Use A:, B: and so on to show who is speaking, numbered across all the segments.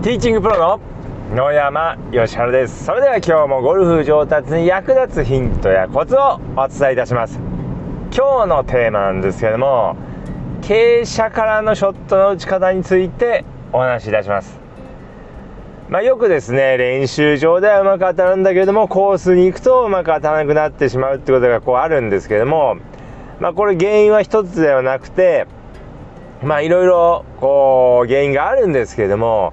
A: ティーチングプロの野山義晴です。それでは今日もゴルフ上達に役立つヒントやコツをお伝えいたします。今日のテーマなんですけども傾斜からのショットの打ち方についてお話しいたします。まあ、よくですね練習場ではうまく当たるんだけれどもコースに行くとうまく当たらなくなってしまうってことがこうあるんですけどもまあ、これ原因は一つではなくてまあいろいろこう原因があるんですけれども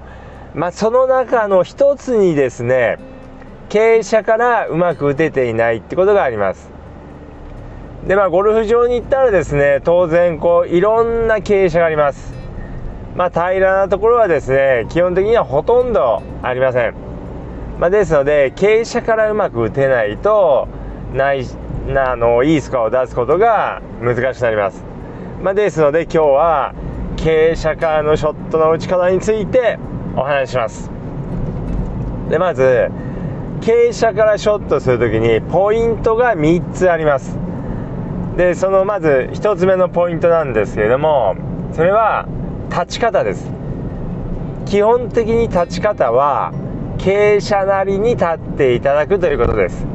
A: まあその中の一つにですね傾斜からうまく打てていないってことがあります。でまあゴルフ場に行ったらですね当然こういろんな傾斜があります。まあ平らなところはですね基本的にはほとんどありません。まあ、ですので傾斜からうまく打てないとないあのいいスコアを出すことが難しくなります、まあ、ですので今日は傾斜からのショットの打ち方についてお話しします。でまず傾斜からショットするときにポイントが3つあります。でそのまず1つ目のポイントなんですけれどもそれは立ち方です。基本的に立ち方は傾斜なりに立っていただくということです。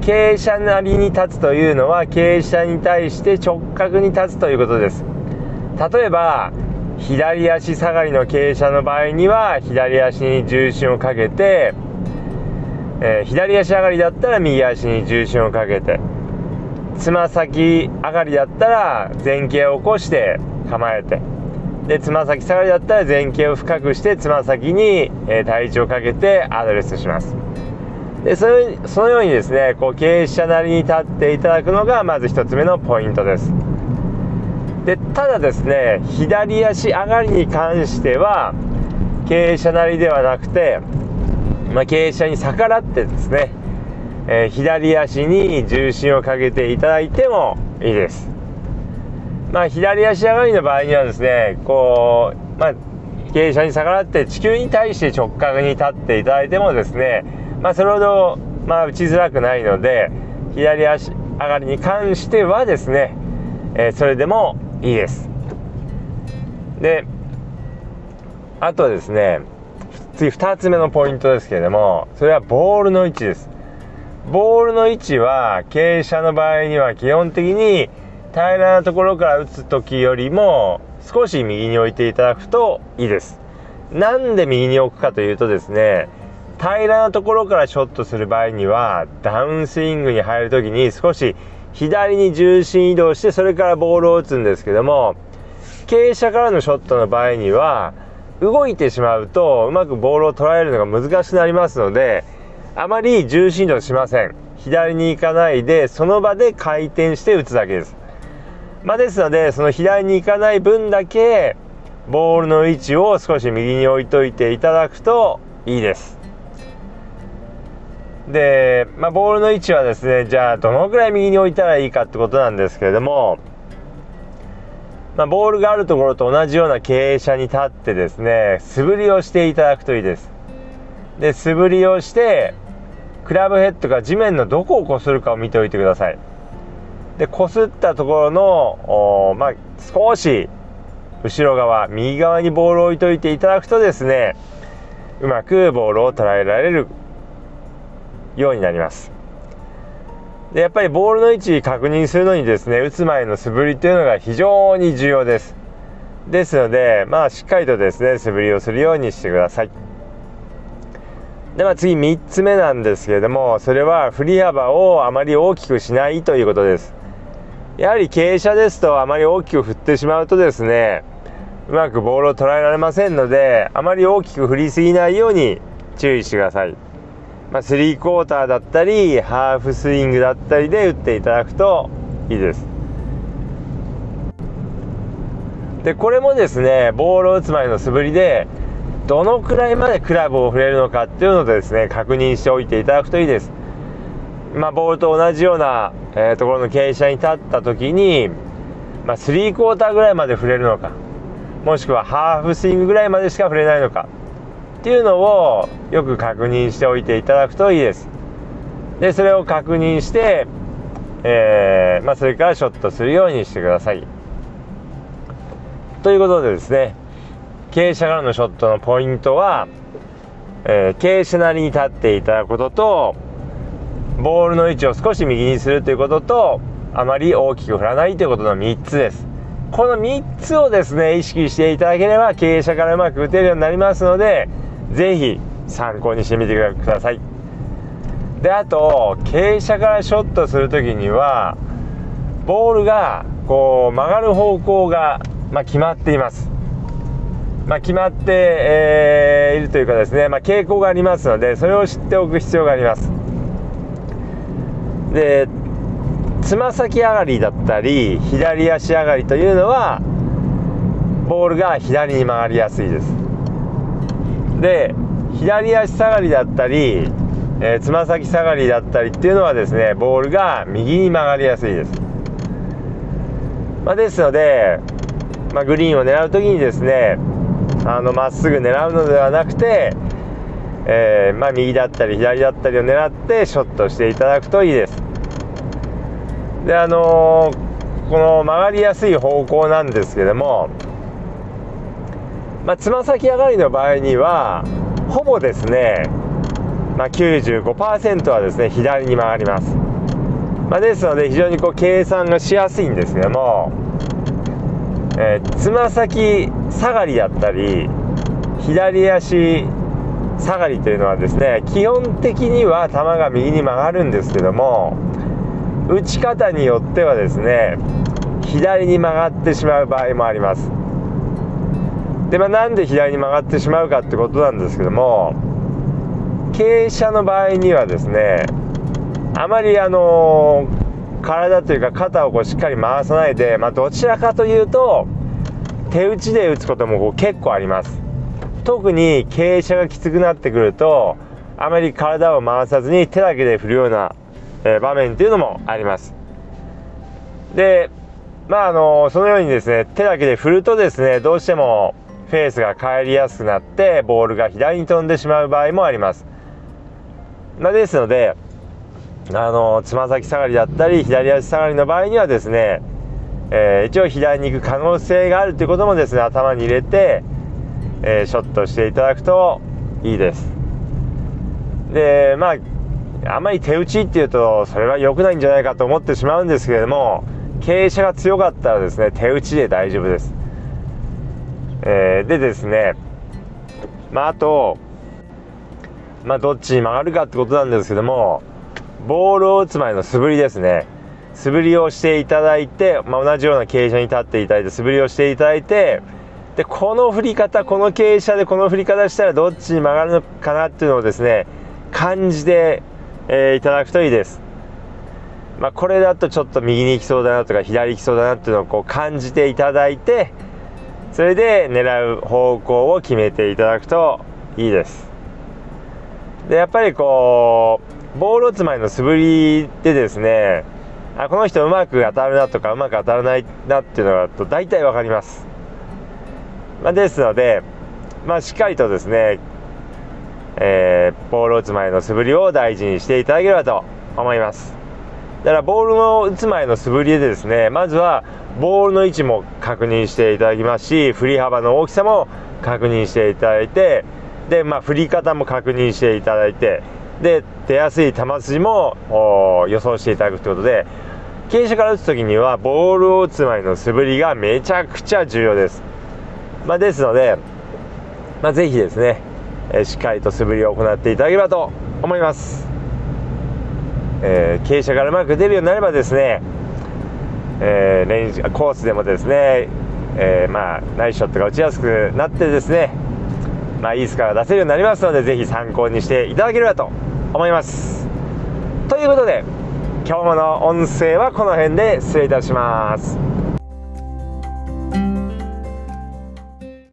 A: 傾斜なりに立つというのは傾斜に対して直角に立つということです。例えば左足下がりの傾斜の場合には左足に重心をかけて、えー、左足上がりだったら右足に重心をかけてつま先上がりだったら前傾を起こして構えてでつま先下がりだったら前傾を深くしてつま先に、えー、体重をかけてアドレスします。でそれそのようにですねこう傾斜なりに立っていただくのがまず1つ目のポイントです。でただですね左足上がりに関しては傾斜なりではなくて、まあ、傾斜に逆らってですね、えー、左足に重心をかけていただいてもいいです。まあ左足上がりの場合にはですねこうまあ傾斜に逆らって地球に対して直角に立っていただいてもですねまあ、それほど、まあ、打ちづらくないので左足上がりに関してはですね、えー、それでもいいです。であとはですね次2つ目のポイントですけれどもそれはボールの位置です。ボールの位置は傾斜の場合には基本的に平らなところから打つ時よりも少し右に置いていただくといいです。なんで右に置くかというとですね平らなところからショットする場合にはダウンスイングに入る時に少し左に重心移動してそれからボールを打つんですけども傾斜からのショットの場合には動いてしまうとうまくボールを捉えるのが難しくなりますのであまり重心移動しません。左に行かないでその場で回転して打つだけです、まあ、ですのでその左に行かない分だけボールの位置を少し右に置いといていただくといいです。で、まあ、ボールの位置はですねじゃあどのぐらい右に置いたらいいかってことなんですけれども、まあ、ボールがあるところと同じような傾斜に立ってですね素振りをしていただくといいです。で素振りをしてクラブヘッドが地面のどこをこするかを見ておいてください。でこすったところのまあ、少し後ろ側右側にボールを置いといていただくとですねうまくボールを捉えられるようになります。でやっぱりボールの位置確認するのにですね打つ前の素振りというのが非常に重要です。ですのでまあしっかりとですね素振りをするようにしてください。では次3つ目なんですけれどもそれは振り幅をあまり大きくしないということです。やはり傾斜ですとあまり大きく振ってしまうとですねうまくボールを捉えられませんのであまり大きく振りすぎないように注意してください。まあ、スリークォーターだったりハーフスイングだったりで打っていただくといいです。でこれもですねボールを打つ前の素振りでどのくらいまでクラブを振れるのかっていうのをですね確認しておいていただくといいです。まあ、ボールと同じような、えー、ところの傾斜に立った時に、まあ、スリークォーターぐらいまで振れるのかもしくはハーフスイングぐらいまでしか振れないのかっていうのをよく確認しておいていただくといいです。で、それを確認して、えー、まあ、それからショットするようにしてください。ということでですね、傾斜からのショットのポイントは、えー、傾斜なりに立っていただくこととボールの位置を少し右にするということとあまり大きく振らないということの3つですこの3つをですね意識していただければ傾斜からうまく打てるようになりますので是非参考にしてみてください。であと傾斜からショットする時にはボールがこう曲がる方向が、まあ、決まっています。まあ、決まって、えー、いるというかですね、まあ、傾向がありますのでそれを知っておく必要があります。でつま先上がりだったり左足上がりというのはボールが左に曲がりやすいです。で左足下がりだったりえつま先下がりだったりっていうのはですねボールが右に曲がりやすいです、まあ、ですので、まあ、グリーンを狙う時にですねあのまっすぐ狙うのではなくて、えー、まあ、右だったり左だったりを狙ってショットしていただくといいです。であのー、この曲がりやすい方向なんですけどもまつま先上がりの場合にはほぼですね、まあ、95%はですね左に曲がります、まあ、ですので非常にこう計算がしやすいんですけどもえつま先下がりだったり左足下がりというのはですね基本的には球が右に曲がるんですけども打ち方によってはですね左に曲がってしまう場合もあります。でまあなんで左に曲がってしまうかってことなんですけども傾斜の場合にはですねあまりあの体というか肩をこうしっかり回さないで、まあ、どちらかというと手打ちで打つこともこう結構あります。特に傾斜がきつくなってくるとあまり体を回さずに手だけで振るような、え場面っていうのもあります。でまああのそのようにですね手だけで振るとですねどうしてもフェースが返りやすくなってボールが左に飛んでしまう場合もあります、まあ、ですのであのつま先下がりだったり左足下がりの場合にはですね、えー、一応左に行く可能性があるということもですね頭に入れて、えー、ショットしていただくといいです。でまああんまり手打ちっていうとそれは良くないんじゃないかと思ってしまうんですけれども傾斜が強かったらですね手打ちで大丈夫です、えー、でですねまああとまあどっちに曲がるかってことなんですけどもボールを打つ前の素振りですね。素振りをしていただいて、まあ、同じような傾斜に立っていただいて素振りをしていただいてでこの振り方この傾斜でこの振り方したらどっちに曲がるのかなっていうのをですね感じて、えー、いただくといいです、まあ、これだとちょっと右に行きそうだなとか左行きそうだなっていうのをこう感じていただいてそれで狙う方向を決めていただくといいです。でやっぱりこうボール打つ前の素振りでですねあこの人うまく当たるなとかうまく当たらないなっていうのがと大体分かります、まあ、ですので、まあ、しっかりとですね、えー、ボールを打つ前の素振りを大事にしていただければと思います。だからボールの打つ前の素振りでですねまずはボールの位置も確認していただきますし振り幅の大きさも確認していただいてで、まあ、振り方も確認していただいてで出やすい球筋も予想していただくということで傾斜から打つ時にはボールを打つ前の素振りがめちゃくちゃ重要です、まあ、ですので、まあ、ぜひですね、え、しっかりと素振りを行っていただければと思います、えー、傾斜からうまく出るようになればですね、えー、練習コースでもですね、えー、まあナイスショットが打ちやすくなってですねまあいいスコアが出せるようになりますのでぜひ参考にしていただければと思います。ということで今日の音声はこの辺で失礼いたします。